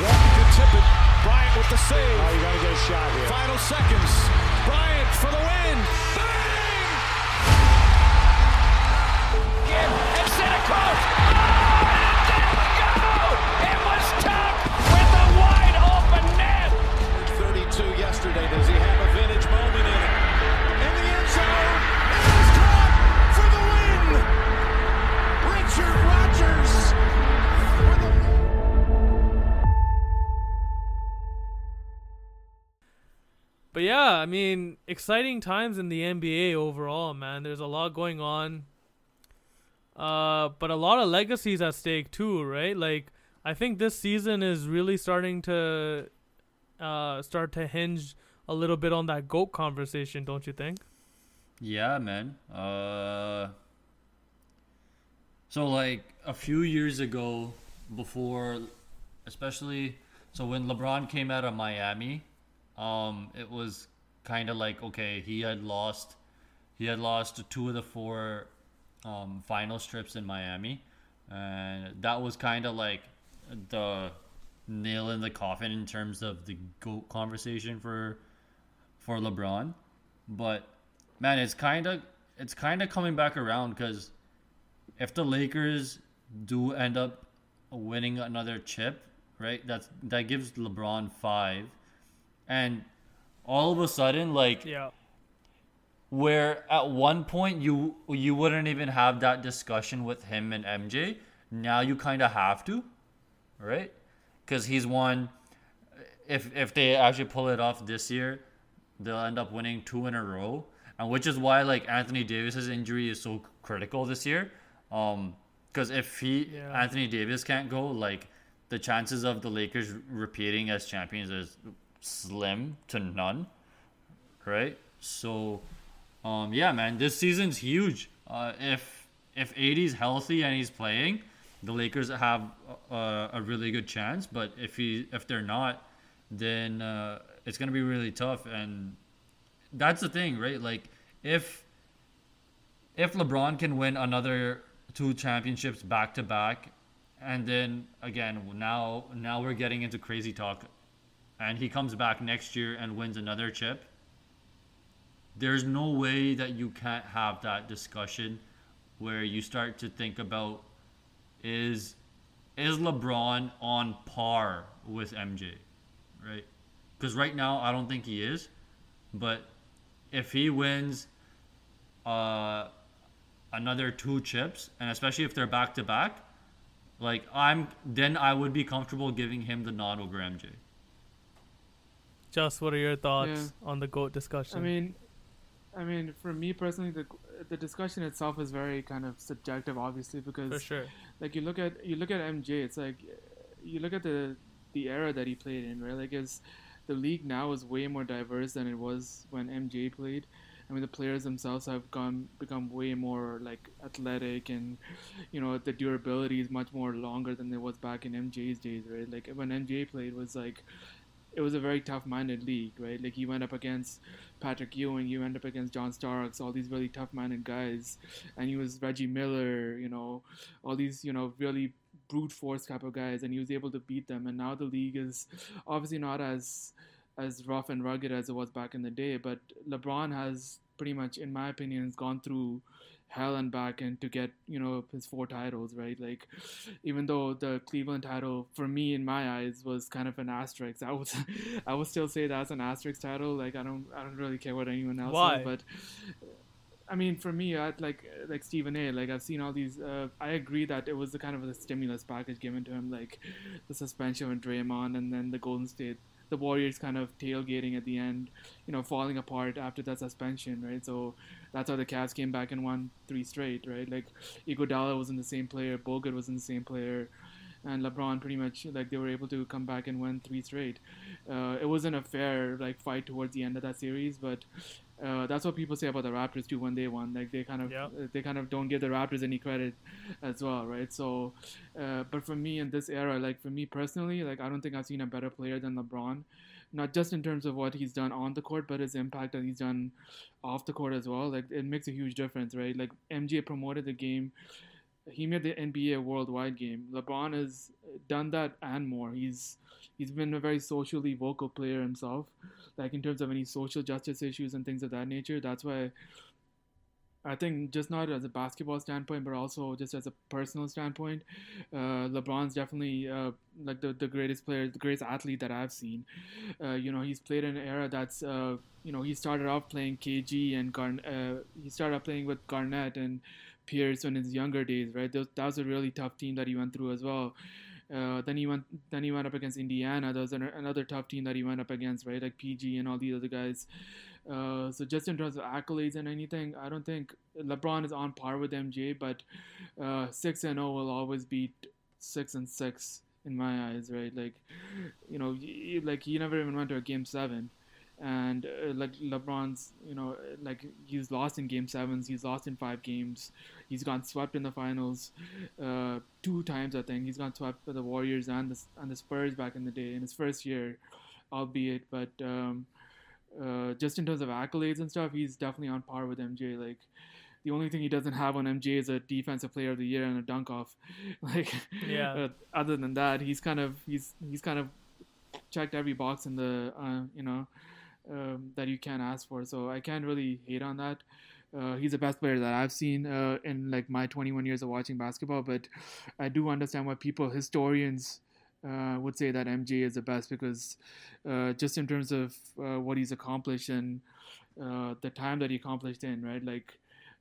Walking to tip it. Bryant with the save. Oh, you got to get a shot here. Final seconds. Bryant for the win. Bang! Again, and center court. But yeah, I mean, exciting times in the NBA overall, man. There's a lot going on. Uh, but a lot of legacies at stake too, right? Like, I think this season is really starting to, uh, start to hinge a little bit on that goat conversation, don't you think? Yeah, man. Uh, so like a few years ago, before, especially, so when LeBron came out of Miami, um, it was kind of like okay, he had lost, he had lost two of the four, um, final strips in Miami, and that was kind of like the nail in the coffin in terms of the goat conversation for, for LeBron, but man, it's kind of it's kind of coming back around because if the Lakers do end up winning another chip, right? That's that gives LeBron five, and all of a sudden, like Yeah. where at one point you you wouldn't even have that discussion with him and MJ, now you kind of have to, right? Because he's won. If if they actually pull it off this year, they'll end up winning two in a row, and which is why like Anthony Davis's injury is so critical this year. Um, because if he Yeah. Anthony Davis can't go, like the chances of the Lakers repeating as champions is slim to none, right? So, um, yeah, man, this season's huge. Uh, if if AD's healthy and he's playing, the Lakers have a, a really good chance. But if he if they're not, then uh, it's gonna be really tough. And that's the thing, right? Like if if LeBron can win another two championships back to back, and then again now now we're getting into crazy talk, and he comes back next year and wins another chip. There's no way that you can't have that discussion where you start to think about is is LeBron on par with MJ, right? Because right now I don't think he is, but if he wins uh, another two chips, and especially if they're back to back, like I'm, then I would be comfortable giving him the nod over MJ. Just what are your thoughts Yeah. on the goat discussion? I mean, I mean, for me personally, the the discussion itself is very kind of subjective, obviously, because for sure. like you look at you look at MJ, it's like you look at the the era that he played in, right? Like, is the league now is way more diverse than it was when MJ played. I mean, the players themselves have gone become way more like athletic, and you know the durability is much more longer than it was back in MJ's days, right? Like when MJ played, it was like it was a very tough-minded league, right? Like he went up against Patrick Ewing, he went up against John Starks, all these really tough-minded guys, and he was Reggie Miller, you know, all these you know really brute force type of guys, and he was able to beat them. And now the league is obviously not as as rough and rugged as it was back in the day, but LeBron has pretty much, in my opinion, has gone through hell and back and to get you know his four titles right like even though the cleveland title for me in my eyes was kind of an asterisk i would i would still say that's an asterisk title like i don't i don't really care what anyone else Why? says but I mean, for me, I'd like like Stephen A. Like I've seen all these. Uh, I agree that it was the kind of a stimulus package given to him, like the suspension of Draymond, and then the Golden State, the Warriors kind of tailgating at the end, you know, falling apart after that suspension, right? So that's how the Cavs came back and won three straight, right? Like Iguodala wasn't the same player, Bogut wasn't the same player, and LeBron pretty much like they were able to come back and win three straight. Uh, it wasn't a fair like fight towards the end of that series, but uh, that's what people say about the Raptors too when they won. Like they kind of Yeah. uh, they kind of don't give the Raptors any credit as well, right? So, uh, but for me in this era, like for me personally, like I don't think I've seen a better player than LeBron. Not just in terms of what he's done on the court, but his impact that he's done off the court as well. Like it makes a huge difference, right? Like MJ promoted the game he made the NBA worldwide game. LeBron has done that and more. He's he's been a very socially vocal player himself, like in terms of any social justice issues and things of that nature. That's why I think just not as a basketball standpoint, but also just as a personal standpoint, uh, LeBron's definitely uh, like the, the greatest player, the greatest athlete that I've seen. Uh, you know, he's played in an era that's, uh, you know, he started off playing KG and Garn- uh, he started off playing with Garnett and Pierce in his younger days, right? That was a really tough team that he went through as well. Uh, then he went. Then he went up against Indiana. That was an, another tough team that he went up against, right? Like PG and all these other guys. Uh, so just in terms of accolades and anything, I don't think LeBron is on par with MJ, but uh, six and zero will always beat six and six in my eyes, right? Like, you know, like he never even went to a game seven and uh, like LeBron's, you know, like he's lost in game sevens, he's lost in five games, he's gone swept in the finals uh, two times. I think he's gone swept by the Warriors and the and the Spurs back in the day in his first year, albeit. But um, uh, just in terms of accolades and stuff, he's definitely on par with MJ. Like the only thing he doesn't have on MJ is a defensive player of the year and a dunk off. Like, Yeah. uh, other than that, he's kind of he's he's kind of checked every box in the uh, you know um, that you can ask for. So I can't really hate on that. Uh, he's the best player that I've seen uh, in like my 21 years of watching basketball. But I do understand why people, historians, uh, would say that MJ is the best because uh, just in terms of uh, what he's accomplished and uh, the time that he accomplished in, right? Like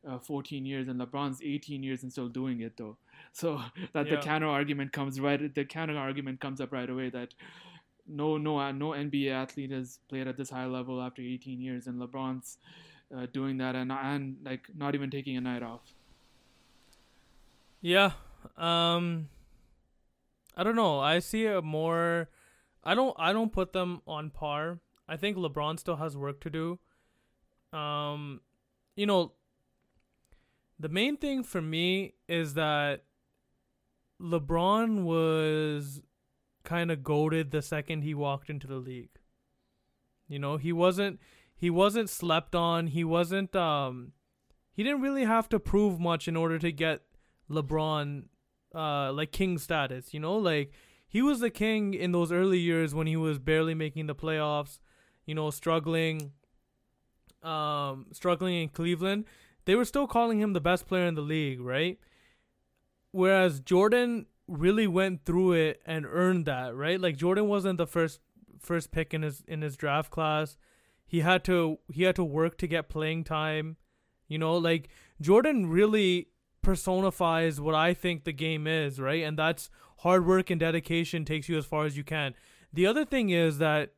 uh, 14 years, and LeBron's 18 years and still doing it though. So that the counter argument comes right. The counter argument comes up right away that no, no, no NBA athlete has played at this high level after 18 years, and LeBron's uh, doing that and and like not even taking a night off. Yeah. Um I don't know. I see a more I don't I don't put them on par. I think LeBron still has work to do. Um you know the main thing for me is that LeBron was kind of goaded the second he walked into the league. You know, he wasn't he wasn't slept on. He wasn't um he didn't really have to prove much in order to get LeBron uh like king status, you know? Like he was the king in those early years when he was barely making the playoffs, you know, struggling um struggling in Cleveland. They were still calling him the best player in the league, right? Whereas Jordan really went through it and earned that, right? Like Jordan wasn't the first first pick in his in his draft class. He had to he had to work to get playing time. You know, like Jordan really personifies what I think the game is, right? And that's hard work and dedication takes you as far as you can. The other thing is that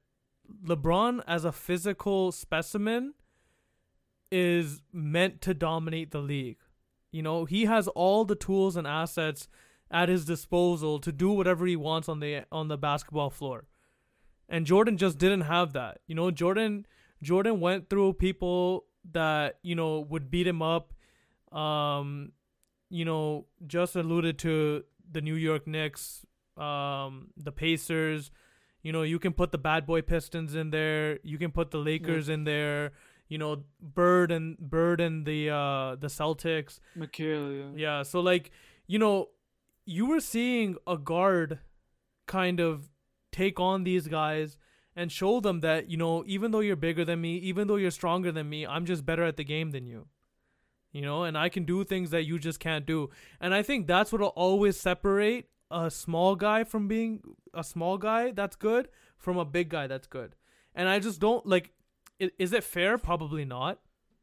LeBron as a physical specimen is meant to dominate the league. You know, he has all the tools and assets at his disposal to do whatever he wants on the on the basketball floor. And Jordan just didn't have that. You know, Jordan Jordan went through people that, you know, would beat him up. Um, you know, just alluded to the New York Knicks, um, the Pacers. You know, you can put the bad boy Pistons in there. You can put the Lakers in there. You know, Bird and Bird and the uh the Celtics. McHale, yeah. Yeah, so like, you know, you were seeing a guard kind of take on these guys and show them that, you know, even though you're bigger than me, even though you're stronger than me, I'm just better at the game than you. You know, and I can do things that you just can't do. And I think that's what'll always separate a small guy from being a small guy that's good from a big guy that's good. And I just don't like is it fair? Probably not.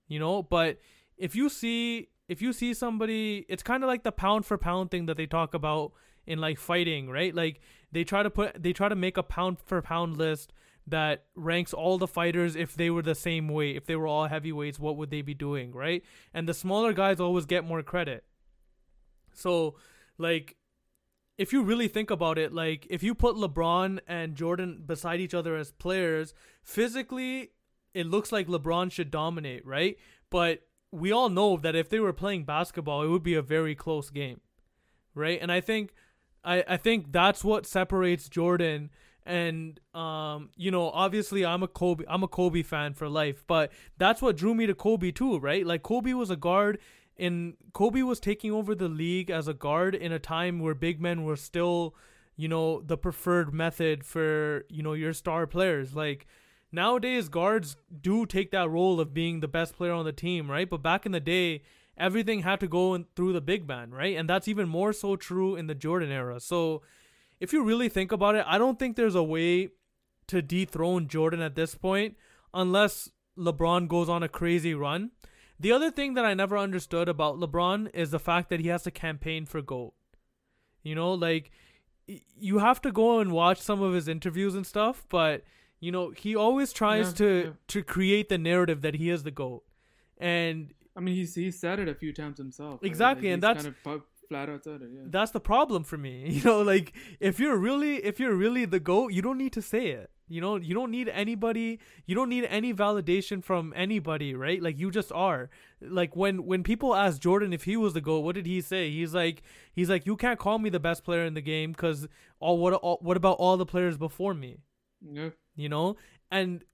You know, but if you see if you see somebody it's kind of like the pound for pound thing that they talk about in like fighting right like they try to put they try to make a pound for pound list that ranks all the fighters if they were the same weight. If they were all heavyweights what would they be doing right? And the smaller guys always get more credit. So like if you really think about it like if you put LeBron and Jordan beside each other as players physically it looks like LeBron should dominate right? But we all know that if they were playing basketball, it would be a very close game, right? And I think, I I think that's what separates Jordan and um you know obviously I'm a Kobe I'm a Kobe fan for life, but that's what drew me to Kobe too, right? Like Kobe was a guard in Kobe was taking over the league as a guard in a time where big men were still, you know, the preferred method for, you know, your star players. Like nowadays guards do take that role of being the best player on the team, right? But back in the day, everything had to go in through the big man, right? And that's even more so true in the Jordan era. So if you really think about it, I don't think there's a way to dethrone Jordan at this point unless LeBron goes on a crazy run. The other thing that I never understood about LeBron is the fact that he has to campaign for GOAT. You know, like you have to go and watch some of his interviews and stuff, but you know, he always tries Yeah, to yeah. to create the narrative that he is the GOAT. And I mean, he's he said it a few times himself. right? Exactly, Like, and that's- kind of flat out said it. Yeah. that's the problem for me. You know, like if you're really if you're really the GOAT, you don't need to say it. You know, you don't need anybody you don't need any validation from anybody, right? Like you just are. Like when when people ask Jordan if he was the GOAT, what did he say? He's like he's like you can't call me the best player in the game cuz all what all, what about all the players before me? yeah. you know and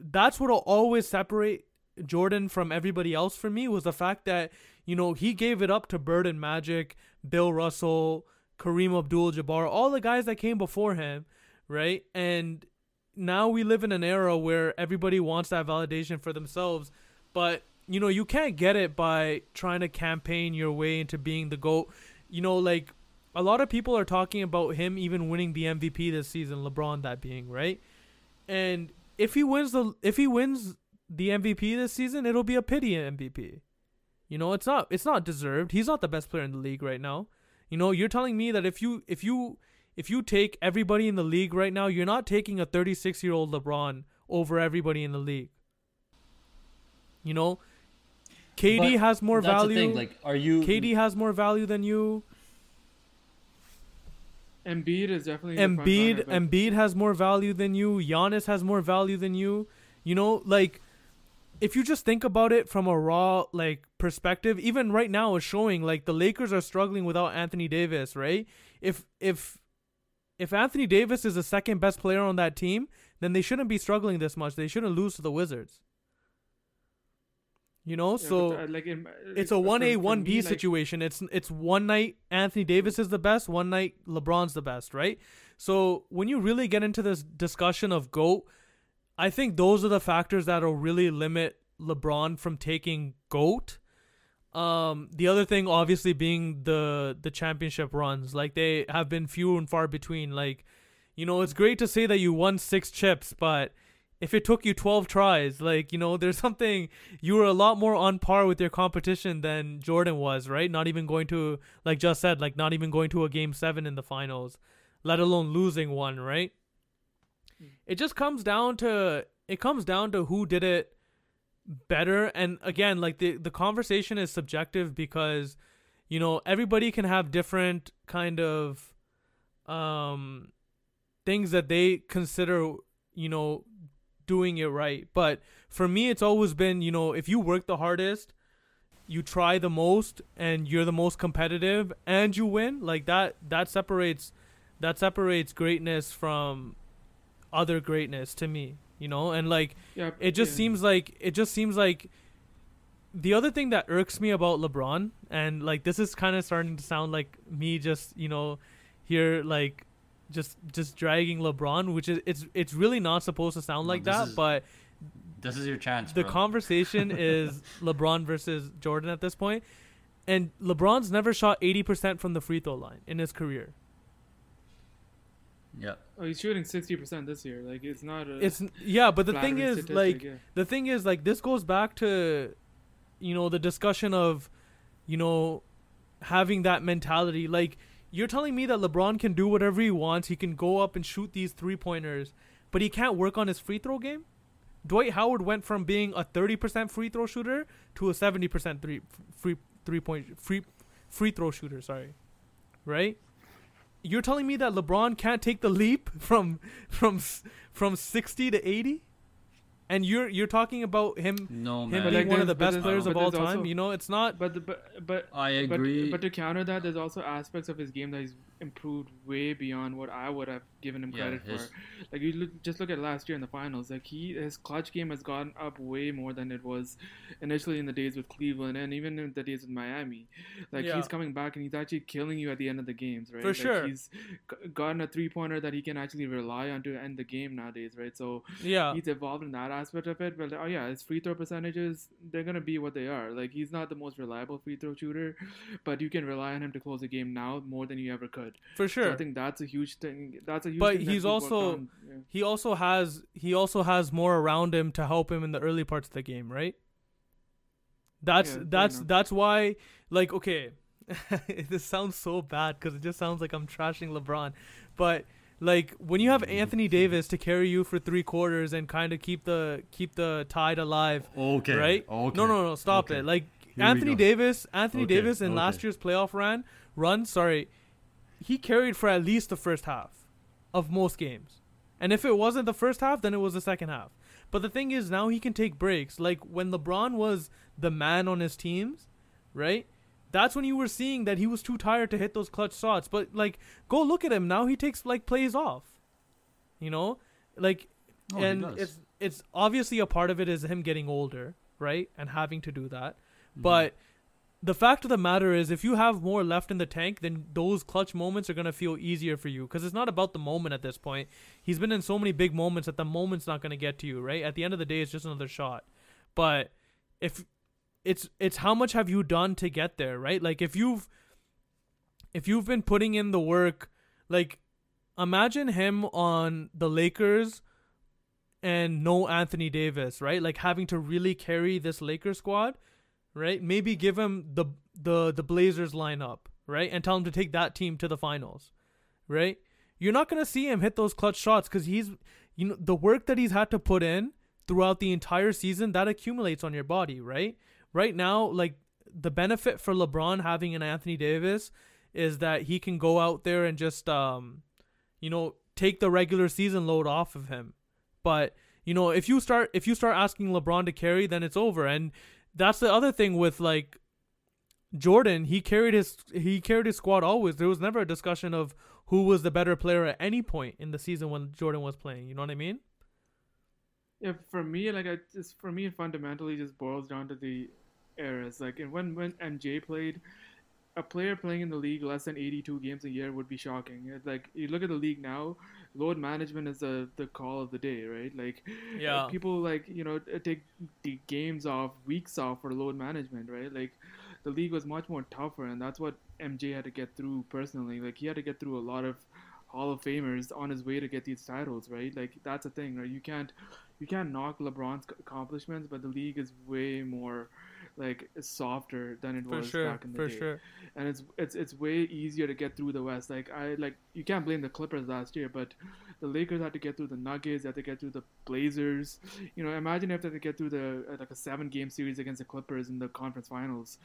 that's what'll always separate jordan from everybody else for me was the fact that you know he gave it up to bird and magic bill russell kareem abdul-jabbar all the guys that came before him right? And now we live in an era where everybody wants that validation for themselves. But you know you can't get it by trying to campaign your way into being the goat. You know like a lot of people are talking about him even winning the MVP this season LeBron that being right? And if he wins the if he wins the MVP this season it'll be a pity MVP you know it's not it's not deserved he's not the best player in the league right now you know you're telling me that if you if you if you take everybody in the league right now you're not taking a 36 year old LeBron over everybody in the league you know KD But has more that's value The thing. Like, are you KD has more value than you Embiid is definitely Embiid runner, but- Embiid has more value than you. Giannis has more value than you. You know, like if you just think about it from a raw like perspective, even right now is showing like the Lakers are struggling without Anthony Davis, right? If if if Anthony Davis is the second best player on that team, then they shouldn't be struggling this much. They shouldn't lose to the Wizards. You know, Yeah, so but, uh, like in, it's a one A one B like, situation. It's it's one night Anthony Davis is the best, one night LeBron's the best, right? So when you really get into this discussion of GOAT, I think those are the factors that'll really limit LeBron from taking GOAT. Um, the other thing obviously being the the championship runs. Like they have been few and far between. Like, you know, it's great to say that you won six chips, but if it took you 12 tries like you know there's something you were a lot more on par with your competition than jordan was right not even going to like just said like not even going to a game seven in the finals let alone losing one right it just comes down to it comes down to who did it better. And again like the the conversation is subjective because you know everybody can have different kind of um things that they consider you know doing it right. But for me it's always been you know if you work the hardest you try the most and you're the most competitive and you win like that that separates that separates greatness from other greatness to me you know and like yeah, it just yeah. seems like it just seems like the other thing that irks me about LeBron and like this is kind of starting to sound like me just you know here like just just dragging LeBron which is it's it's really not supposed to sound like this that is- but This is your chance. the bro. conversation is LeBron versus Jordan at this point and LeBron's never shot 80% from the free throw line in his career Yeah. Oh, he's shooting sixty percent this year. Like it's not a. it's yeah but the thing is like yeah. the thing is like this goes back to you know the discussion of you know having that mentality like you're telling me that LeBron can do whatever he wants he can go up and shoot these three pointers but he can't work on his free throw game Dwight Howard went from being a 30% free throw shooter to a 70% three free three point free free throw shooter sorry right you're telling me that LeBron can't take the leap from from from 60 to 80 and you're you're talking about him No him man. But, being like, one of the best players of all time also- you know it's not But the, but but I but, agree. but to counter that, there's also aspects of his game that he's improved way beyond what I would have given him Yeah, credit his- for. Like you look, just look at last year in the finals. Like he his clutch game has gone up way more than it was initially in the days with Cleveland and even in the days with Miami. Like Yeah. he's coming back and he's actually killing you at the end of the games, right? For like sure. He's gotten a three pointer that he can actually rely on to end the game nowadays, right? So Yeah. he's evolved in that aspect of it. But oh yeah, his free throw percentages they're gonna be what they are. Like he's not the most reliable free throw shooter, but you can rely on him to close the game now more than you ever could. For So sure. I think that's a huge thing. That's a huge. But thing he's he's also- on. Yeah. he also has he also has more around him to help him in the early parts of the game, right? That's Yeah, that's that's why like okay, this sounds so bad because it just sounds like I'm trashing LeBron, but like when you have Anthony Davis to carry you for three quarters and kind of keep the keep the tide alive, Okay. right? Okay. No, no, no, stop okay. it. Like we Anthony. Davis, Anthony Okay, Davis in last year's playoff run, run, sorry, he carried for at least the first half of most games. And if it wasn't the first half, then it was the second half. But the thing is now he can take breaks. Like when LeBron was the man on his teams, right? That's when you were seeing that he was too tired to hit those clutch shots. But like go look at him now he takes like plays off. You know? Like Oh, and it's it's obviously a part of it is him getting older, right? And having to do that. Mm-hmm. But the fact of the matter is, if you have more left in the tank, then those clutch moments are gonna feel easier for you because it's not about the moment at this point. He's been in so many big moments that the moment's not gonna get to you, right? At the end of the day, it's just another shot. But if it's it's how much have you done to get there, right? Like if you've if you've been putting in the work, like imagine him on the Lakers and no Anthony Davis, right? Like having to really carry this Lakers squad, right? Maybe give him the the the Blazers lineup, right? And tell him to take that team to the finals, right? You're not to see him hit those clutch shots cuz he's you know the work that he's had to put in throughout the entire season that accumulates on your body, right? Right now, like the benefit for LeBron having an Anthony Davis is that he can go out there and just um you know take the regular season load off of him. But you know, if you start if you start asking LeBron to carry, then it's over. And that's the other thing with like Jordan. He carried his he carried his squad always. There was never a discussion of who was the better player at any point in the season when Jordan was playing. You know what I mean? Yeah, for me, like I just for me, it fundamentally just boils down to the eras. Like, and when when MJ played, a player playing in the league less than 82 games a year would be shocking. It's like you look at the league now, load management is the the call of the day, right? Like, uh, Yeah. people like you know uh, take the games off, weeks off for load management, right? Like, the league was much more tougher, and that's what MJ had to get through personally. Like, he had to get through a lot of Hall of Famers on his way to get these titles, right? Like, that's a thing, right? You can't you can't knock LeBron's accomplishments, but the league is way more like softer than it For was sure, back in the for day. sure. And it's it's it's way easier to get through the West. Like I like you can't blame the Clippers last year, but the Lakers had to get through the Nuggets, they had to get through the Blazers. You know, imagine if they had to get through the uh, like a seven game series against the Clippers in the conference finals,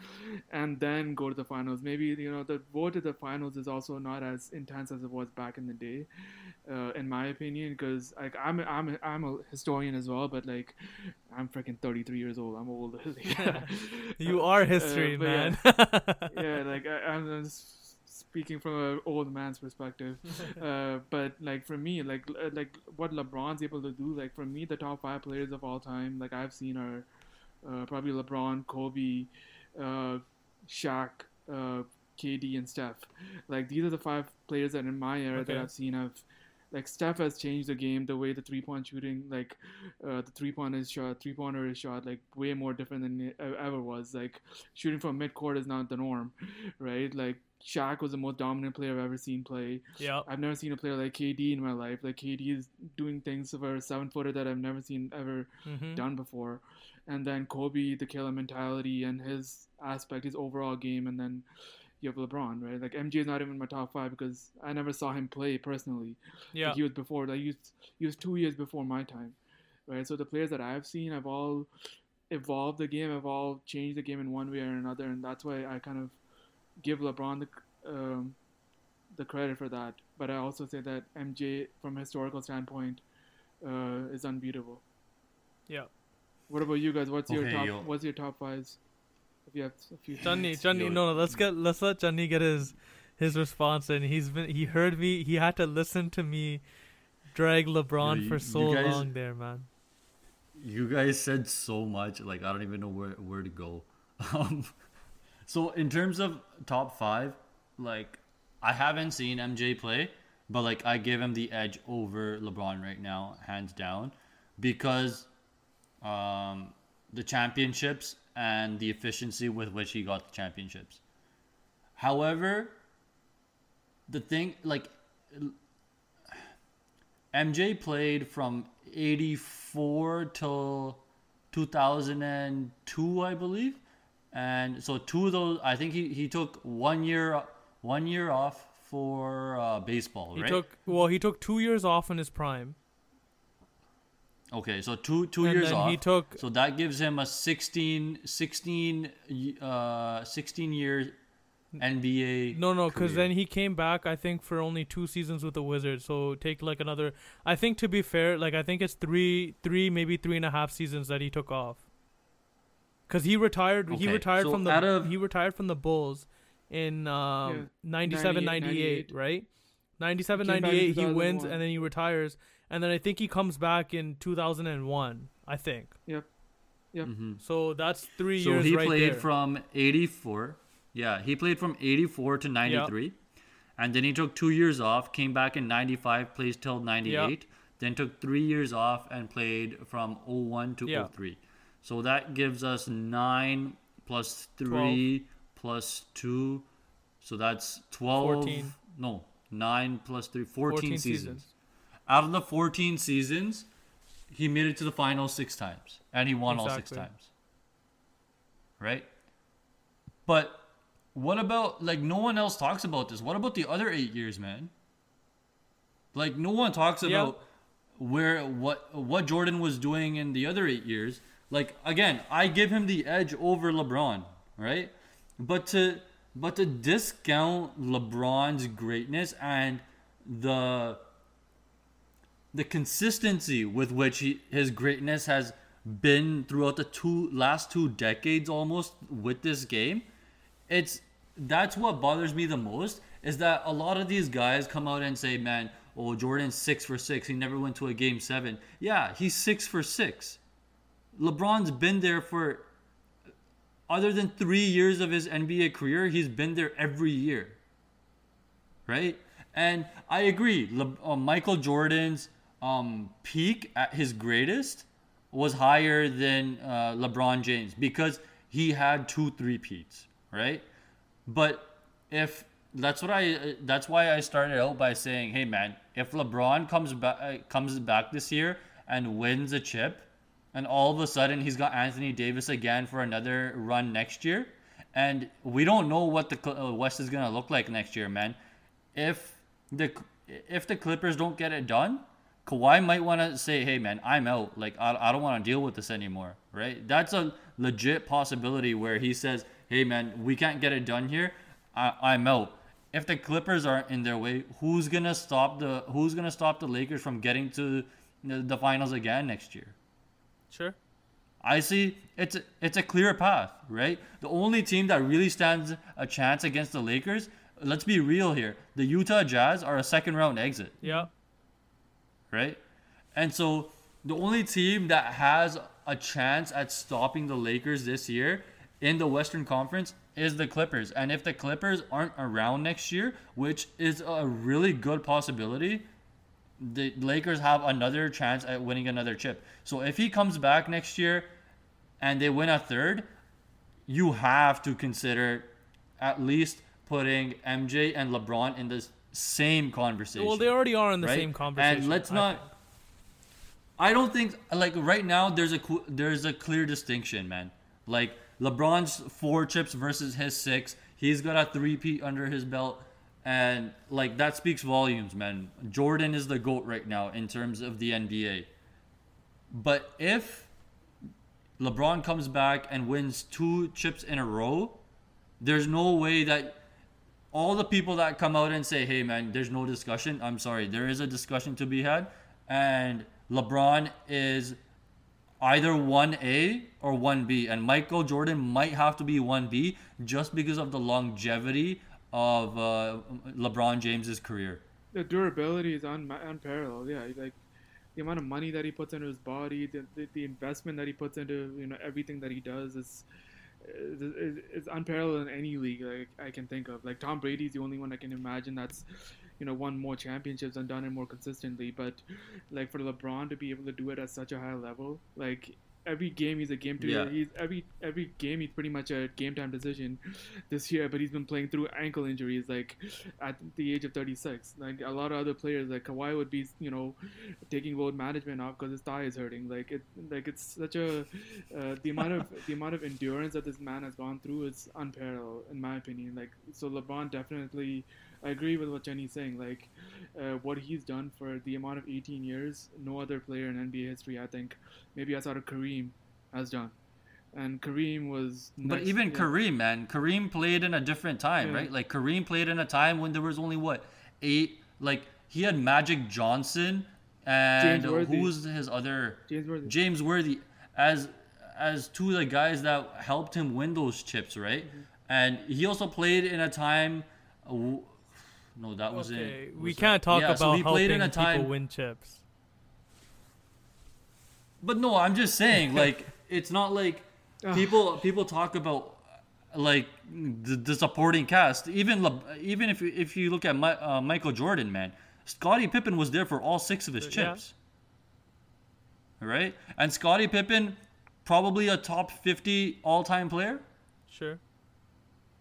and then go to the finals. Maybe you know the road to the finals is also not as intense as it was back in the day, uh, in my opinion. Because like I'm I'm a, I'm a historian as well, but like I'm freaking 33 years old. I'm old. You are history, Uh, man. yeah, like I, I'm just speaking from an old man's perspective. uh, but like for me, like uh, like what LeBron's able to do, like for me, the top five players of all time, like I've seen are uh, probably LeBron, Kobe, uh, Shaq, uh, KD, and Steph. Like these are the five players that in my era that I've seen have. Like Steph has changed the game, the way the three point shooting, like uh, the three point is shot, three pointer is shot, like way more different than it ever was. Like shooting from mid court is not the norm, right? Like Shaq was the most dominant player I've ever seen play. yeah. I've never seen a player like KD in my life. Like KD is doing things for a seven footer that I've never seen ever hmm done before. And then Kobe, the killer mentality and his aspect, his overall game, and then you have LeBron, right? Like MJ is not even my top five because I never saw him play personally. Yeah. Like he was before, like he was, he was two years before my time, right? So the players that I've seen have all evolved the game, have all changed the game in one way or another, and that's why I kind of give LeBron the um, the credit for that. But I also say that MJ, from a historical standpoint, uh, is unbeatable. Yeah. What about you guys? What's your top? yo. What's your top fives? If you have a few. Johnny, seconds. Johnny, no, no, let's get let's let Johnny get his his response, and he's been he heard me. He had to listen to me drag LeBron Yo, you- for so guys- long there, man. You guys said so much, like I don't even know where where to go. Um, so in terms of top five, like I haven't seen MJ play, but like I give him the edge over LeBron right now, hands down, because um, the championships and the efficiency with which he got the championships. However, the thing like MJ played from 84 till 2002, I believe. And so two of those, I think he, he took one year one year off for uh, baseball, He right? took well, he took two years off in his prime. Okay, so two two And years then off. he took- so that gives him a 16, 16, uh, 16 year NBA. No, no, because then he came back. I think for only two seasons with the Wizards. So take like another. I think to be fair, like I think it's three, three maybe three and a half seasons that he took off. Cause he retired. he retired so from the. of- he retired from the Bulls in um, Yeah, 97, 98, 98, right? 97, He came back in 98, he wins and then he retires. And then I think he comes back in 2001, I think. Yep. Yep. Mm-hmm. So that's three So years he right played there. from 84. Yeah, he played from 84 to 93. And then he took two years off, came back in 95, plays till 98. Then took three years off and played from 01 to Yeah. 03. So that gives us 9 plus 3 plus 2. So that's 12. 14. No, 9 plus 3, 14, 14 seasons. seasons. Out of the 14 seasons, he made it to the final six times. And he won all six times right? But what about like no one else talks about this? What about the other eight years, man? Like no one talks about where what what Jordan was doing in the other eight years. Like again, I give him the edge over LeBron, right? But to but to discount LeBron's greatness and the the consistency with which he, his greatness has been throughout the two last two decades almost with this game it's that's what bothers me the most is that a lot of these guys come out and say man oh jordan's six for six he never went to a game seven yeah he's six for six lebron's been there for other than three years of his nba career he's been there every year right? And I agree. Le- uh, Michael Jordan's um, peak at his greatest was higher than uh, LeBron James because he had two three peats, right? But if that's what I that's why I started out by saying, hey man, if LeBron comes back uh, comes back this year and wins a chip, and all of a sudden he's got Anthony Davis again for another run next year, and we don't know what the uh, West is gonna look like next year, man. If the if the Clippers don't get it done, Kawhi might want to say, "Hey, man, I'm out. Like, I, I don't want to deal with this anymore." Right? That's a legit possibility where he says, "Hey, man, we can't get it done here. I, I'm out." If the Clippers aren't in their way, who's gonna stop the Who's gonna stop the Lakers from getting to the, finals again next year? Sure. I see it's a, it's a clear path, right? The only team that really stands a chance against the Lakers, let's be real here. The Utah Jazz are a second round exit, Yeah. Right? And so the only team that has a chance at stopping the Lakers this year in the Western Conference is the Clippers. And if the Clippers aren't around next year, which is a really good possibility, the Lakers have another chance at winning another chip. So if he comes back next year and they win a third, you have to consider at least putting MJ and LeBron in the same conversation. Well, they already are in the right? same conversation. And let's not. think. I don't think like right now there's a there's a clear distinction, man. Like LeBron's four chips versus his six. He's got a three-peat under his belt, and like that speaks volumes, man. Jordan is the goat right now in terms of the NBA. But if LeBron comes back and wins two chips in a row, there's no way that all the people that come out and say, "Hey, man, there's no discussion." I'm sorry, there is a discussion to be had, and LeBron is either 1A or 1B, and Michael Jordan might have to be 1B just because of the longevity of uh, LeBron James's career. the durability is un- unparalleled. Yeah, like the amount of money that he puts into his body, the, the, the investment that he puts into you know everything that he does is is, is unparalleled in any league like I can think of. Like Tom Brady's the only one I can imagine that's you know won more championships and done it more consistently. But like for LeBron to be able to do it at such a high level, like every game he's a game to Yeah. he's every every game he's pretty much a game time decision this year but he's been playing through ankle injuries like at the age of 36 like a lot of other players like Kawhi would be you know taking load management off because his thigh is hurting. Like it like it's such a uh, the amount of the amount of endurance that this man has gone through is unparalleled in my opinion. Like so LeBron definitely I agree with what Jenny's saying like uh, what he's done for the amount of 18 years no other player in NBA history I think maybe outside of Kareem has done and Kareem was But even yeah. Kareem, man, Kareem played in a different time, Yeah. right? Like Kareem played in a time when there was only what eight. Like he had Magic Johnson and James Worthy. who was his other James Worthy. James Worthy as as two of the guys that helped him win those chips, right? Mm-hmm. And he also played in a time. W- No, that was Okay, in. we was can't that- talk yeah, about so he played helping in a time. people win chips. But no, I'm just saying, like, it's not like people people talk about like the, the supporting cast. Even Le- even if you- if you look at Mi- uh, Michael Jordan, man, Scottie Pippen was there for all six of his Yeah. chips, right? And Scottie Pippen, probably a top 50 all time player, Sure.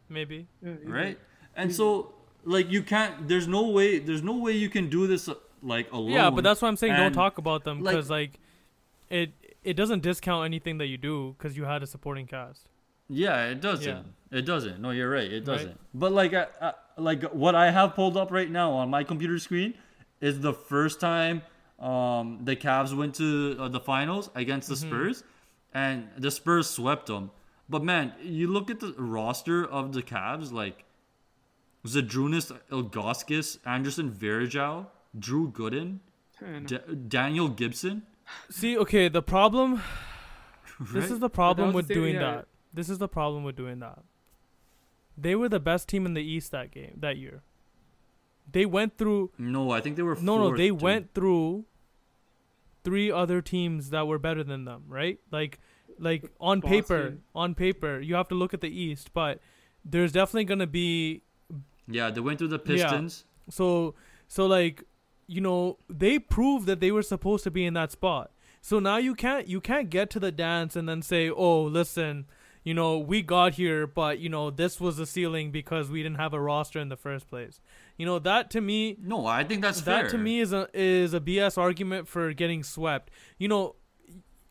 Maybe. Yeah, right? And so, like, you can't. There's no way. There's no way you can do this uh, like alone. Yeah, but that's why I'm saying don't talk about them because like, it it doesn't discount anything that you do because you had a supporting cast. Yeah, it doesn't. Yeah. It doesn't. No, you're right. It doesn't. But like, uh, uh, like what I have pulled up right now on my computer screen is the first time um, the Cavs went to uh, the finals against the Mm-hmm. Spurs, and the Spurs swept them. But man, you look at the roster of the Cavs, like Zydrunas Ilgauskas, Anderson Varejao, Drew Gooden, D- Daniel Gibson. See, okay, the problem. This is the problem with doing yeah. that. This is the problem with doing that. They were the best team in the East that game that year. They went through No, I think they were. no, no. They dude. went through three other teams that were better than them, right? Like, like on paper, on paper, you have to look at the East, but there's definitely gonna be Yeah, they went through the Pistons. Yeah. So so like you know they proved that they were supposed to be in that spot. So now you can't you can't get to the dance and then say, "Oh, listen, you know, we got here, but you know, this was the ceiling because we didn't have a roster in the first place." You know, that to me No, I think that's that fair. to me is a is a BS argument for getting swept. You know,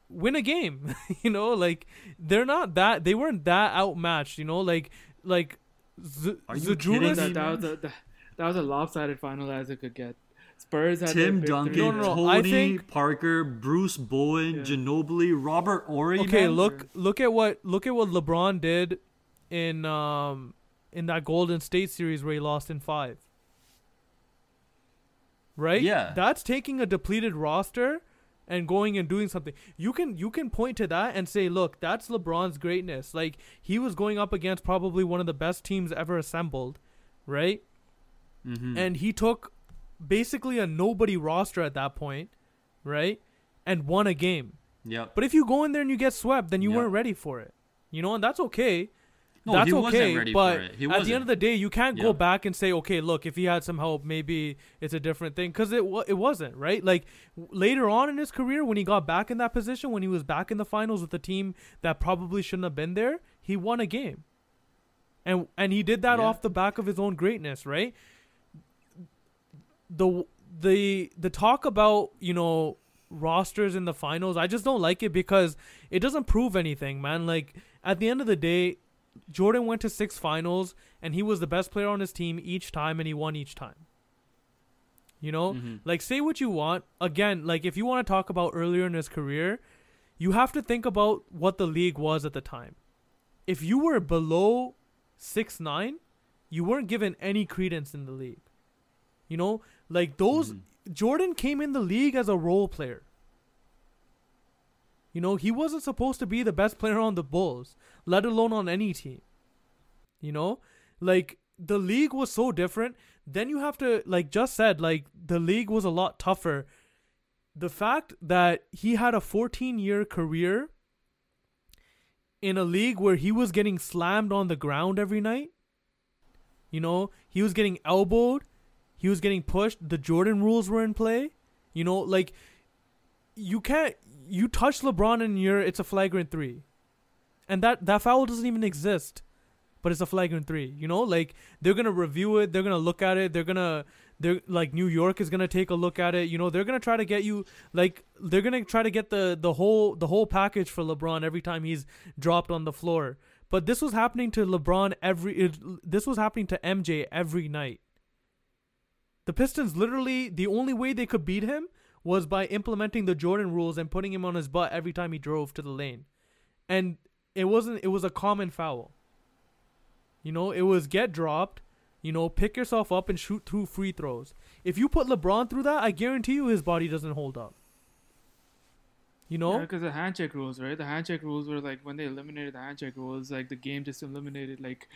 win a game. you know, like they're not that they weren't that outmatched. You know, like like Z- Are you kidding that, me, that was a that, that was a lopsided final as it could get. Spurs had Tim their Duncan, victory. No, no, no, I Tony think- Parker, Bruce Bowen, Yeah. Ginobili, Robert Horry. Okay, man. look look at what look at what LeBron did in um in that Golden State series where he lost in 5. Right? Yeah. That's taking a depleted roster and going and doing something. You can you can point to that and say, "Look, that's LeBron's greatness." Like he was going up against probably one of the best teams ever assembled, right? Mhm. and he took basically a nobody roster at that point, right? And won a game. Yeah. But if you go in there and you get swept, then you Yeah. weren't ready for it. You know, and that's okay. No, that's he wasn't okay. ready but for it. He at wasn't. the end of the day, you can't Yeah. go back and say, okay, look, if he had some help, maybe it's a different thing, because it it wasn't right. Like later on in his career, when he got back in that position, when he was back in the finals with a team that probably shouldn't have been there, he won a game. And and he did that Yeah. off the back of his own greatness, right? the the the talk about you know rosters in the finals i just don't like it because it doesn't prove anything man like at the end of the day jordan went to six finals and he was the best player on his team each time and he won each time. You know? Mhm. like say what you want. Again like if you want to talk about earlier in his career you have to think about what the league was at the time. If you were below six nine you weren't given any credence in the league. You know, like those Jordan came in the league as a role player. You know, he wasn't supposed to be the best player on the Bulls, let alone on any team. You know, like the league was so different. Then you have to like just said like the league was a lot tougher. The fact that he had a 14 year career in a league where he was getting slammed on the ground every night. You know, he was getting elbowed, he was getting pushed, the Jordan rules were in play. You know, like you can't you touch LeBron and you're it's a flagrant 3. And that that foul doesn't even exist. But it's a flagrant 3. You know, like they're to review it, they're to look at it, they're to they're like New York is gonna take a look at it. You know, they're gonna try to get you like they're gonna try to get the the whole the whole package for LeBron every time he's dropped on the floor. But this was happening to LeBron every. It, this was happening to MJ every night. The Pistons literally the only way they could beat him was by implementing the Jordan rules and putting him on his butt every time he drove to the lane, and it wasn't. It was a common foul. You know, it was get dropped you know, pick yourself up and shoot two free throws. If you put LeBron through that, I guarantee you his body doesn't hold up. You know? because the handshake rules, right? The handshake rules were like when they eliminated the handshake rules, like the game just eliminated like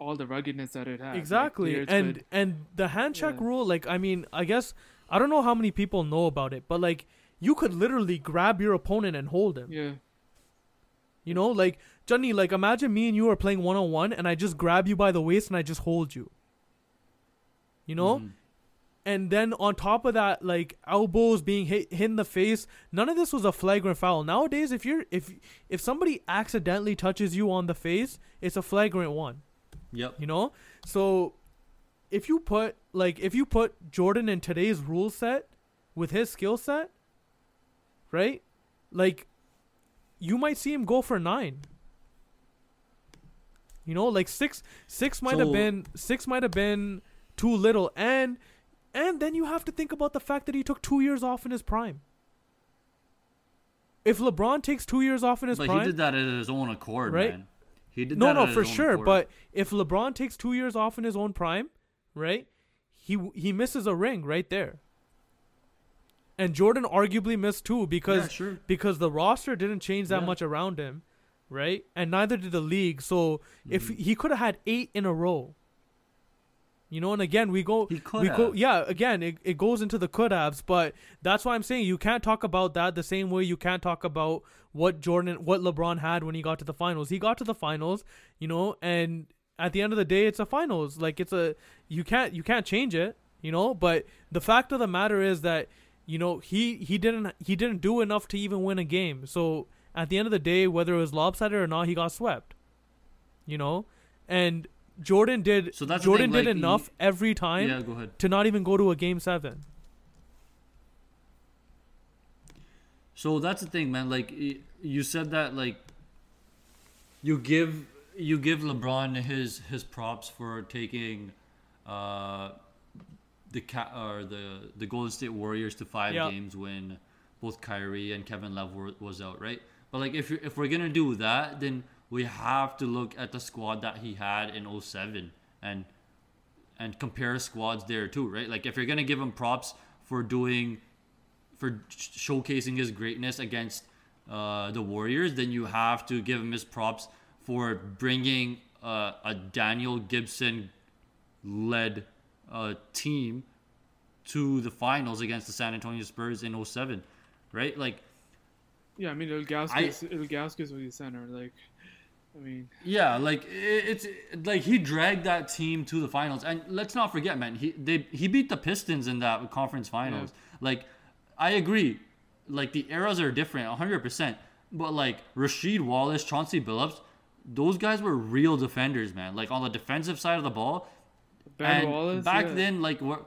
all the ruggedness that it had. Exactly. players and could- and the handshake Yeah. rule, like I mean, I guess I don't know how many people know about it, but like you could literally grab your opponent and hold him. yeah, You know, like Johnny, like imagine me and you are playing one on one, and I just grab you by the waist and I just hold you. You know, Mhm. and then on top of that, like elbows being hit, hit in the face. None of this was a flagrant foul. Nowadays, if you're if if somebody accidentally touches you on the face, it's a flagrant one. Yep. You know, so if you put like if you put Jordan in today's rule set with his skill set, right? Like you might see him go for nine. You know, like six six might have been six might have been too little and and then you have to think about the fact that he took two years off in his prime. If LeBron takes two years off in his But prime, he did that at his own accord, Right? man. He did no, that no, for sure. accord. But if LeBron takes two years off in his own prime, right, he he misses a ring right there. And Jordan arguably missed two because Yeah, sure. because the roster didn't change that Yeah. much around him, right? And neither did the league. So if Mm-hmm. he could have had eight in a row, you know, and again we go He could we go yeah again it, it goes into the could haves, but that's why I'm saying you can't talk about that the same way you can't talk about what Jordan what LeBron had when he got to the finals. He got to the finals, you know, and at the end of the day it's a finals. Like it's a you can't you can't change it, you know, but the fact of the matter is that you know he he didn't he didn't do enough to even win a game. So at the end of the day whether it was lopsided or not, he got swept. You know? And Jordan did So that's Jordan thing, did like, he- enough every time yeah, to not even go to a game 7. So that's the thing, man. Like you said that, like you give you give LeBron his his props for taking uh the cat or the the Golden State Warriors to five Yeah. games when both Kyrie and Kevin Love were, was out, right? But like if if we're gonna do that, then we have to look at the squad that he had in 07 and and compare squads there too, right? Like if you're gonna give him props for doing for showcasing his greatness against uh, the Warriors, then you have to give him his props for bringing uh, a Daniel Gibson led uh, team to the finals against the San Antonio Spurs in 07, right? Like, yeah. I mean, Ilgauskas, Ilgauskas was the center. Like, I mean, yeah, like i- it's like he dragged that team to the finals, and let's not forget, man, he they he beat the Pistons in that conference finals. Like, I agree, like the eras are different, hundred percent. But like Rasheed Wallace, Chauncey Billups, those guys were real defenders, man. Like on the defensive side of the ball, Ben and Wallace. back yeah. then like we're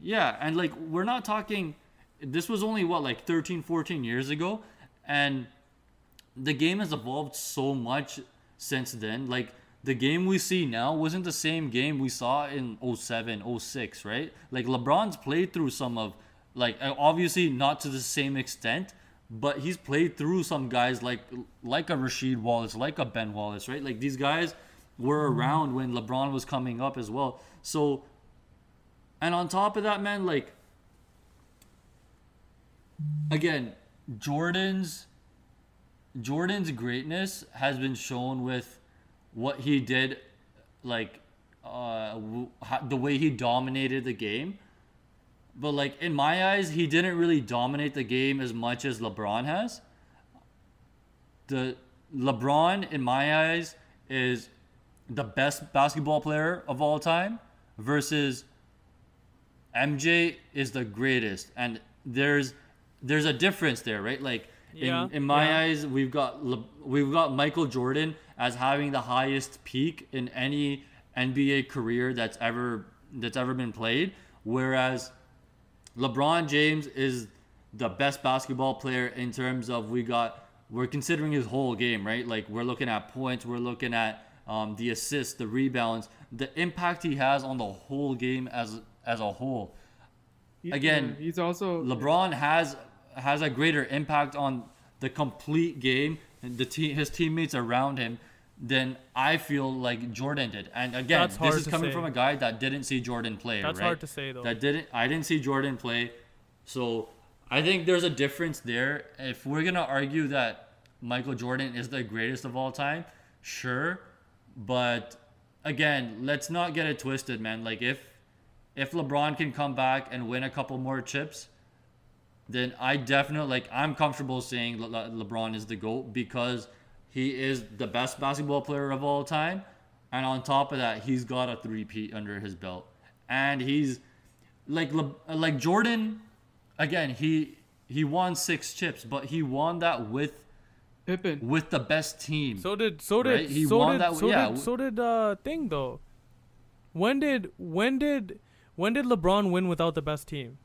yeah and like we're not talking this was only what like 13 14 years ago and the game has evolved so much since then like the game we see now wasn't the same game we saw in 07 06 right like lebron's played through some of like obviously not to the same extent but he's played through some guys like like a Rasheed Wallace, like a Ben Wallace, right? Like these guys were around when LeBron was coming up as well. So and on top of that, man, like again, Jordan's Jordan's greatness has been shown with what he did like uh, the way he dominated the game. But like in my eyes, he didn't really dominate the game as much as LeBron has. The LeBron, in my eyes, is the best basketball player of all time versus MJ is the greatest, and there's there's a difference there, right? Like Yeah, in, in my yeah. eyes, we've got Le- we've got Michael Jordan as having the highest peak in any NBA career that's ever that's ever been played, whereas LeBron James is the best basketball player in terms of we got we're considering his whole game, right? Like we're looking at points, we're looking at um, the assists, the rebounds, the impact he has on the whole game as as a whole. Again, he's also LeBron has has a greater impact on the complete game and the te- his teammates around him than I feel like Jordan did. And again, That's this is coming say. from a guy that didn't see Jordan play. That's right? hard to say, though. That didn't. I didn't see Jordan play, so I think there's a difference there. If we're gonna argue that Michael Jordan is the greatest of all time, sure, but again, let's not get it twisted, man. Like if if LeBron can come back and win a couple more chips, then I definitely like I'm comfortable saying Le- Le- LeBron is the GOAT because he is the best basketball player of all time. And on top of that, he's got a three-peat under his belt. And he's like Le- like Jordan again, he he won 6 chips, but he won that with Pippen. with the best team. So did so did Right? He so won did that- so yeah. did so did uh thing though. When did when did when did LeBron win without the best team?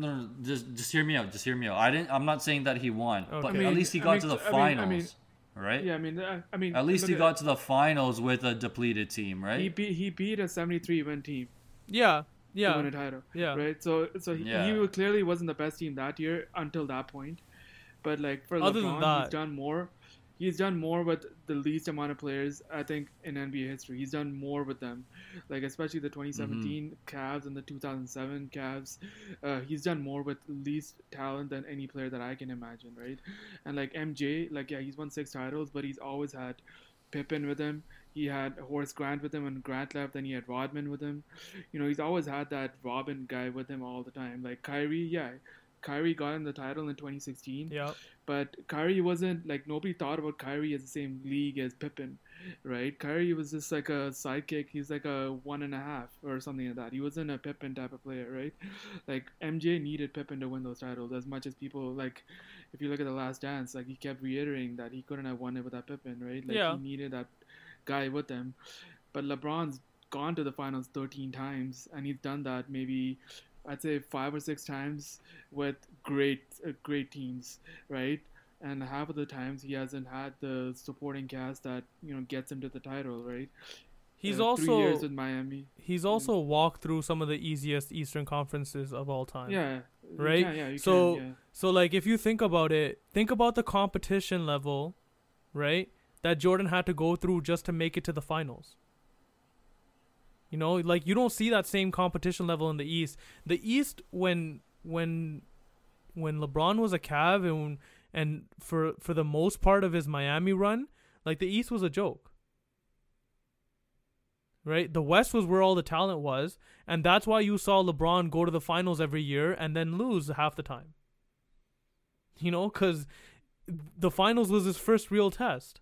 No, no, just just hear me out. Just hear me out. I didn't. I'm not saying that he won, but Okay. I at least he I got mean, to the I mean- I finals, mean- right? Yeah, I mean, uh, I mean, At least look he at- got to the finals with a depleted team, right? He beat he beat a 73 win team Yeah, to win yeah, a title. yeah. Right. So so he, Yeah. he clearly wasn't the best team that year until that point. But like for Other than LeBron, that- he's done more. He's done more with the least amount of players I think in NBA history. He's done more with them, like especially the 2017 Mm-hmm. Cavs and the 2007 Cavs. Uh, he's done more with least talent than any player that I can imagine, right? And like MJ, like yeah, he's won six titles, but he's always had Pippen with him. He had Horace Grant with him when Grant left. Then he had Rodman with him. You know, he's always had that Robin guy with him all the time. Like Kyrie, yeah, Kyrie got him the title in 2016. yeah. But Kyrie wasn't like nobody thought about Kyrie as the same league as Pippen, right? Kyrie was just like a sidekick. He's like a one and a half or something like that. He wasn't a Pippen type of player, right? Like MJ needed Pippen to win those titles as much as people like. If you look at the Last Dance, like he kept reiterating that he couldn't have won it without Pippen, right? Like Yeah. he needed that guy with him. But LeBron's gone to the finals 13 times, and he's done that maybe I'd say five or six times with great uh, great teams, right? And half of the times he hasn't had the supporting cast that you know gets him to the title, right? He's Uh, three years also with Miami. he's also walked through some of the easiest Eastern conferences of all time. Yeah. Right? yeah. You So- can, yeah. So like if you think about it, think about the competition level, right? That Jordan had to go through just to make it to the finals. You know, like you don't see that same competition level in the East. The East when when when LeBron was a Cav and and for for the most part of his Miami run, like the East was a joke. Right? The West was where all the talent was, and that's why you saw LeBron go to the finals every year and then lose half the time. You know, cuz the finals was his first real test.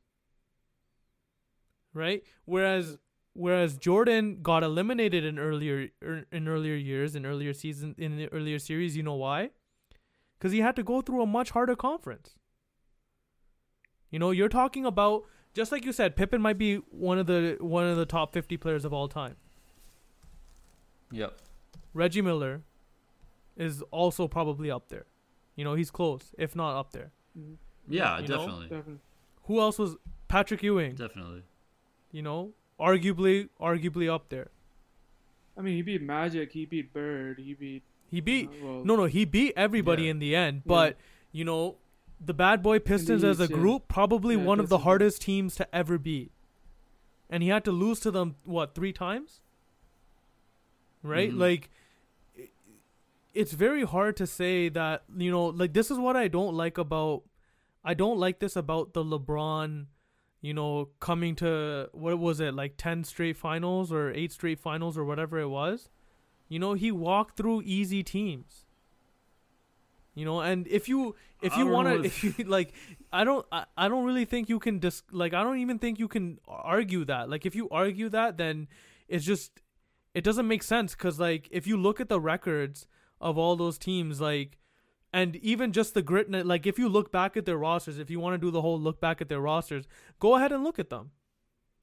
Right? Whereas whereas Jordan got eliminated in earlier er, in earlier years in earlier season in the earlier series, you know why? Cuz he had to go through a much harder conference. You know, you're talking about just like you said, Pippen might be one of the one of the top 50 players of all time. Yep. Reggie Miller is also probably up there. You know, he's close, if not up there. Yeah, definitely. Definitely. Who else was Patrick Ewing? Definitely. You know, arguably, arguably up there. I mean, he beat Magic. He beat Bird. He beat. He beat uh, well, no, no, he beat everybody Yeah. in the end. Yeah. But you know, the Bad Boy Pistons as a yeah. group, probably Yeah, one of the hardest teams to ever beat. And he had to lose to them what three times? Right, Mhm. like. It's very hard to say that you know, like this is what I don't like about. I don't like this about the LeBron, you know, coming to what was it like ten straight finals or eight straight finals or whatever it was. You know, he walked through easy teams. You know, and if you if you want to, if- you like, I don't I, I don't really think you can dis like I don't even think you can argue that. Like if you argue that, then it's just it doesn't make sense because like if you look at the records of all those teams, like and even just the grit, like if you look back at their rosters, if you want to do the whole look back at their rosters, go ahead and look at them.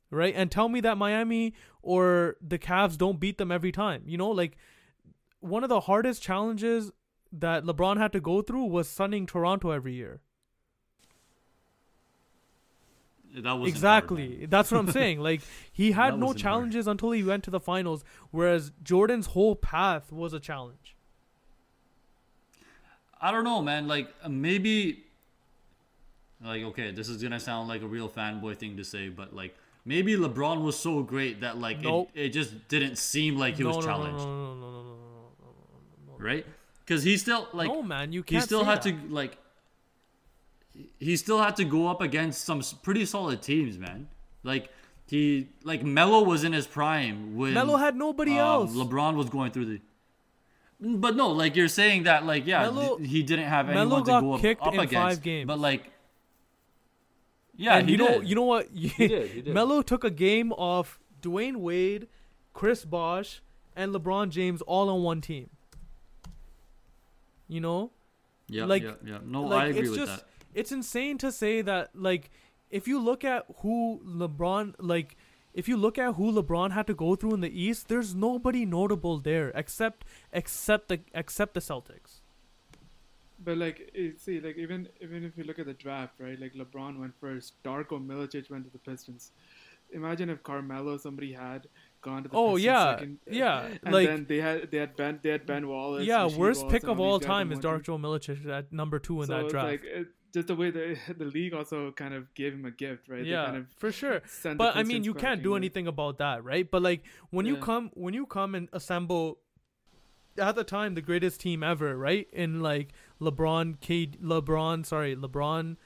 Right? And tell me that Miami or the Cavs don't beat them every time. You know, like one of the hardest challenges that LeBron had to go through was sunning Toronto every year. That was exactly. That's what I'm saying. Like he had no wasn't hard. challenges until he went to the finals, whereas Jordan's whole path was a challenge. I don't know, man. Like uh, maybe, like okay, this is gonna sound like a real fanboy thing to say, but like maybe LeBron was so great that like Nope. it, it just didn't seem like he no, was no, challenged, no, no, no, no, no, no, no. right? Because he still like no, man, you can't. He still had that. to like he still had to go up against some pretty solid teams, man. Like he like Melo was in his prime when Melo had nobody um, else. LeBron was going through the. But no, like you're saying that, like yeah, Melo- th- he didn't have Melo anyone got to go up, kicked up in against. five games. But like, yeah, and he you know, did. you know what? did, he did. Melo took a game off Dwyane Wade, Chris Bosh, and LeBron James all on one team. You know, yeah, like- yeah, yeah. No, like I agree it's with just that. it's insane to say that like if you look at who LeBron like if you look at who LeBron had to go through in the East, there's nobody notable there except except the except the Celtics. But like, it, see, like even even if you look at the draft, right? Like LeBron went first, Darko Milicic went to the Pistons. Imagine if Carmelo somebody had gone to the Pistons. Oh, Pistons yeah, second, eh, yeah, and like- then they had they had Ben they had Ben Wallace. yeah, worst pick of all all these guys on time is one Dark. Joe Milicic at number two in so that draft. like it, just the way the the league also kind of gave him a gift, right? Yeah, kind of for sure. But I mean, you can't do right? anything about that, right? But like when you come when you come and assemble at the time the greatest team ever, right? In like LeBron, K, LeBron, sorry, LeBron,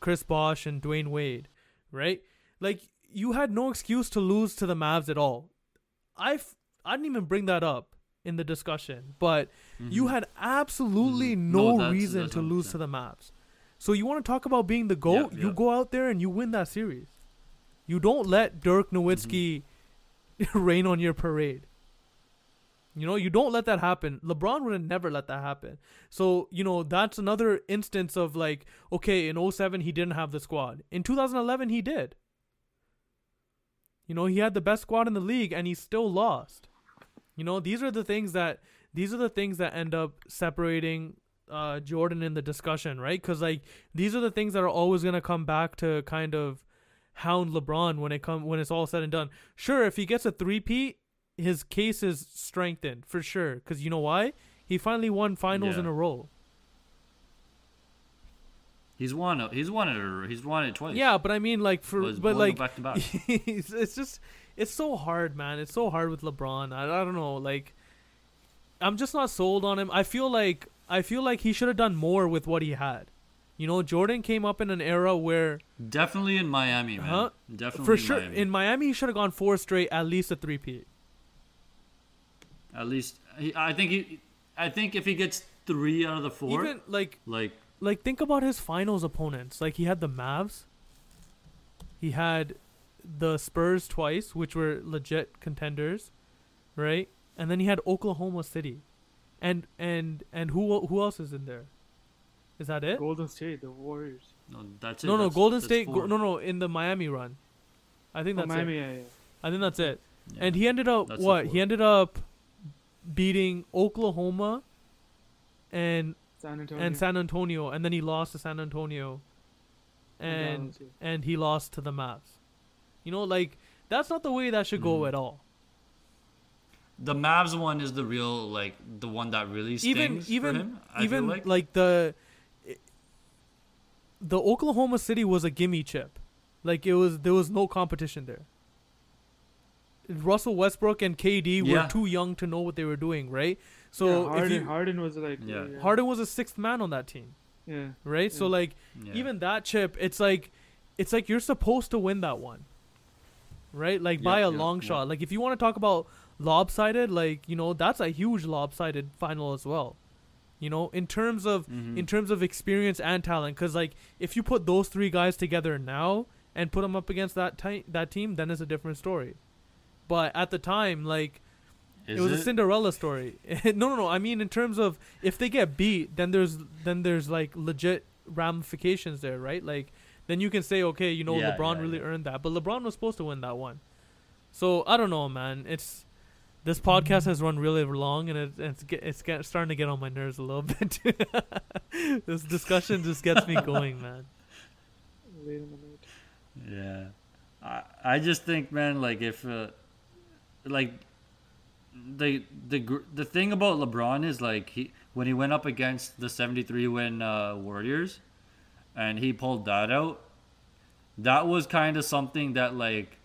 Chris Bosh, and Dwyane Wade, right? Like you had no excuse to lose to the Mavs at all. I f- I didn't even bring that up in the discussion, but you had absolutely Mhm. No, no, reason to lose to the Mavs. So you want to talk about being the goat? Yeah, You go out there and you win that series. You don't let Dirk Nowitzki rain on your parade. You know, you don't let that happen. LeBron would have never let that happen. So, you know, that's another instance of like, okay, in 07 he didn't have the squad. In 2011 he did. You know, he had the best squad in the league and he still lost. You know, these are the things that these are the things that end up separating uh Jordan in the discussion, right? Cuz like these are the things that are always going to come back to kind of hound LeBron when it come when it's all said and done. Sure, if he gets a three-peat, his case is strengthened for sure cuz you know why? He finally won finals Yeah. in a row. He's won. it- He's won it. He's won it twice. Yeah, but I mean like for Was but like back to back. it's, it's just it's so hard, man. It's so hard with LeBron. I, I don't know, like I'm just not sold on him. I feel like I feel like he should have done more with what he had. You know, Jordan came up in an era where Definitely in Miami, man. Huh? Definitely for in sure Miami. in Miami he should have gone four straight, at least a three-peat. At least I think he. I think if he gets three out of the four, Even like like like think about his finals opponents. Like he had the Mavs. He had the Spurs twice, which were legit contenders, right? And then he had Oklahoma City. And and and who who else is in there? Is that it? Golden State, the Warriors. no, that's it. no, no, That's- Golden that's State. Go, no, no, in the Miami run. I think Oh, that's Miami, it. yeah, yeah. I think that's it. Yeah. And he ended up That's what? He ended up beating Oklahoma and San Antonio. and San Antonio, and then he lost to San Antonio, And and yeah. and he lost to the Mavs. You know, like that's not the way that should go Mhm. at all. The Mavs one is the real, like the one that really Even stings even for him. I even feel like. like the the Oklahoma City was a gimme chip, like it was there was no competition there. Russell Westbrook and KD Yeah. were too young to know what they were doing, right? So yeah, if Harden, you, Harden was like, Yeah. yeah, Harden was a sixth man on that team, yeah. right? So like yeah. even that chip, it's like it's like you're supposed to win that one. Right? Like by a yeah, long yeah. shot. Like if you want to talk about lopsided, like, you know, that's a huge lopsided final as well. You know, in terms of Mhm. in terms of experience and talent cuz like if you put those three guys together now and put them up against that ti- that team, then it's a different story. But at the time, like Is it was a Cinderella story. no, no, no. I mean, in terms of if they get beat, then there's then there's like legit ramifications there, right? Like then you can say, okay, you know, Yeah, LeBron yeah, really yeah. earned that, but LeBron was supposed to win that one. So I don't know, man. It's this podcast has run really long, and it, it's get, it's get, starting to get on my nerves a little bit. this discussion just gets me going, man. Late in the. Yeah, I I just think, man, like if, uh, like, the the the thing about LeBron is like he when he went up against the seventy three win uh, Warriors, and he pulled that out. That was kind of something that like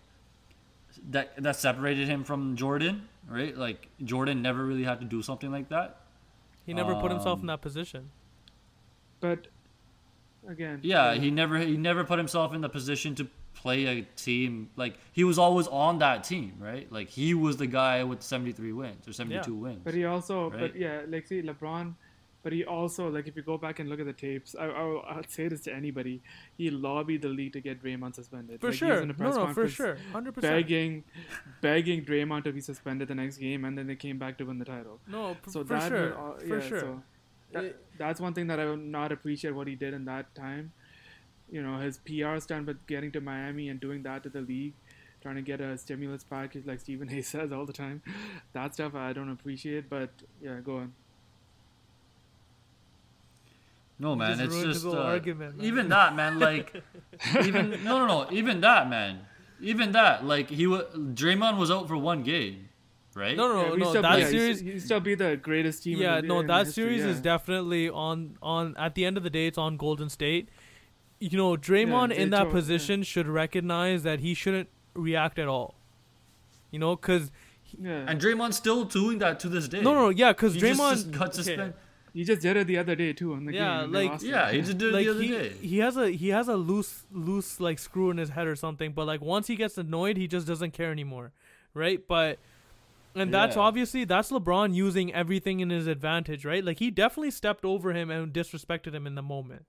that that separated him from Jordan, right? Like Jordan never really had to do something like that. He never put himself in Um, that position. But again, Yeah, he never he never put himself in the position to play a team like he was always on that team, right? Like he was the guy with 73 wins or 72 wins. But he also, Right. but yeah, like see LeBron, but he also like if you go back and look at the tapes, I, I I'd say this to anybody, he lobbied the league to get Draymond suspended. For Like, sure. No, no, for sure. 100%. Begging, begging Draymond to be suspended the next game, and then they came back to win the title. No, p- So for that sure. would, uh, for sure. So that, It- that's one thing that I would not appreciate what he did in that time. You know, his PR stunt with getting to Miami and doing that to the league, trying to get a stimulus package like Stephen A. says all the time. That stuff I don't appreciate, but yeah, go on. No, man, just it's just uh, argument, man. even that, man. Like even no, no, no, even that, man. Even that, like he was Draymond was out for one game, right? No, no, Yeah, no, we no. That yeah, he series, still, he still be the greatest team. yeah, in the, no, in that history, series is definitely on on. At the end of the day, it's on Golden State. You know, Draymond they in that told- yeah. position should recognize that he shouldn't react at all. You know, because Yeah, And Draymond's still doing that to this day. no, no, yeah, because He just- Draymond just got okay, suspended. he just did it the other day too in the Yeah, game. and they like- Yeah, he just did it like the other he, day. he has a he has a loose loose like screw in his head or something but like once he gets annoyed he just doesn't care anymore right but and that's Yeah. obviously that's lebron using everything in his advantage right like he definitely stepped over him and disrespected him in the moment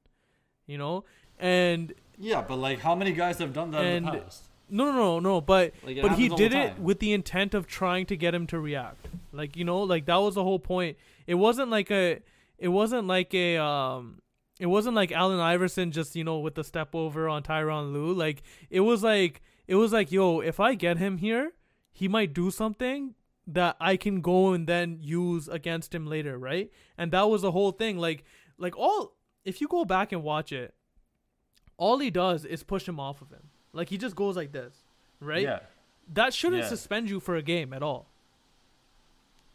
you know and Yeah, but like, how many guys have done that in the past? no, no, no, no. But Like, but he happens all the did it with the intent of trying to get him to react. Like you know, like that was the whole point. It wasn't like a, it wasn't like a, um, it wasn't like Allen Iverson just you know with the step over on Tyronn Lue. Like it was like it was like yo, if I get him here, he might do something that I can go and then use against him later, right? And that was the whole thing. Like like all if you go back and watch it, all he does is push him off of him. Like he just goes like this, right? Yeah. That shouldn't Yeah. suspend you for a game at all.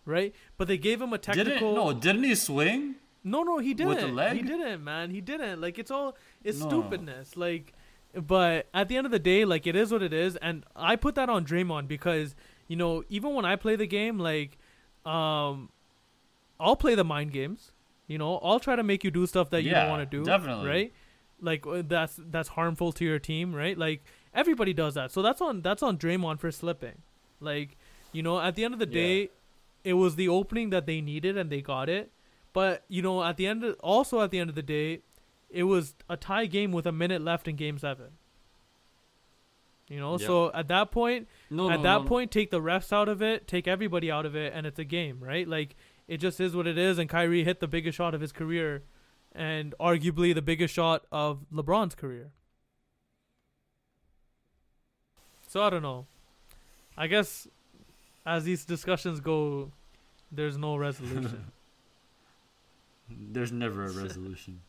Right? But they gave him a Didn't technical no? Didn't he swing? no, no, he didn't. With the leg? He didn't, man. He didn't. Like it's all it's No. stupidness. Like but at the end of the day, like it is what it is and I put that on Draymond because, you know, even when I play the game, like um I'll play the mind games. You know, I'll try to make you do stuff that you don't want to do. definitely. Right? Like uh, that's that's harmful to your team, right? Like everybody does that. So that's on that's on Draymond for slipping. Like, you know, at the end of the Yeah. day, it was the opening that they needed and they got it. But you know, at the end, of, also at the end of the day, it was a tie game with a minute left in Game Seven. You know, Yep. so at that point, No, at no, that no. point, take the refs out of it, take everybody out of it, and it's a game, right? Like it just is what it is. And Kyrie hit the biggest shot of his career, and arguably the biggest shot of LeBron's career. So I don't know. I guess as these discussions go, there's no resolution. There's never a resolution.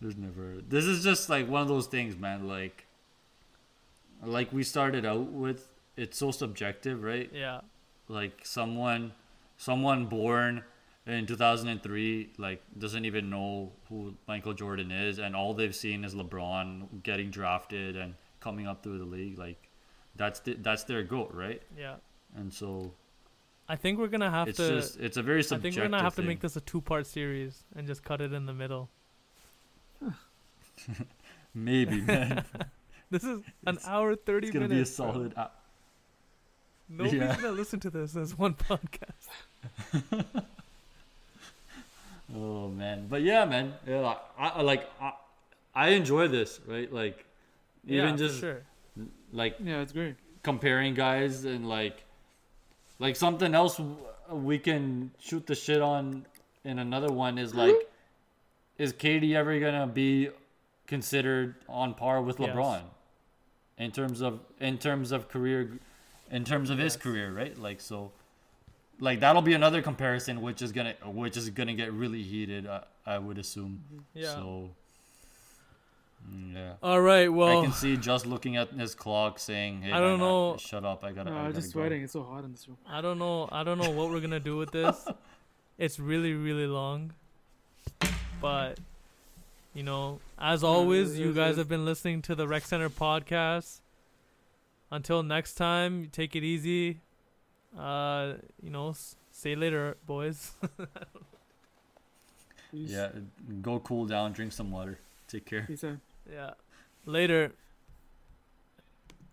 There's never. This is just like one of those things, man. Like, like we started out with, it's so subjective, right? yeah. Like someone, someone born in 2003, like doesn't even know who Michael Jordan is, and all they've seen is LeBron getting drafted and coming up through the league. Like, that's the, that's their goat, right? Yeah. And so I think we're gonna have it's to. just it's a very subjective. I think we're gonna have to make this a two-part series and just cut it in the middle. Maybe, man. This is an hour thirty It's gonna minutes. be a solid. hou- Nobody's Yeah. gonna listen to this as one podcast. Oh man, but yeah, man. Yeah, like, I I- like I, I enjoy this, right? Like, even yeah, just sure. Like Yeah, it's great. comparing guys and like, like something else we can shoot the shit on in another one is like, is KD ever gonna be considered on par with Yes. LeBron in terms of in terms of career, in terms of his career, right? Like so. Like that'll be another comparison, which is gonna which is gonna get really heated. I, I would assume. Yeah. So. Mm, Yeah. All right. Well, I can see just looking at his clock saying, "Hey, I don't man, know- shut up! I gotta." No, I I'm gotta just go." sweating. It's so hot in this room. I don't know. I don't know what we're gonna do with this. It's really, really long. But you know, as always, you guys have been listening to the Rec Center podcast. Until next time, take it easy. Uh, you know, s- say later, boys. Yeah, go cool down, drink some water. Take care. Peace out. Yeah, later.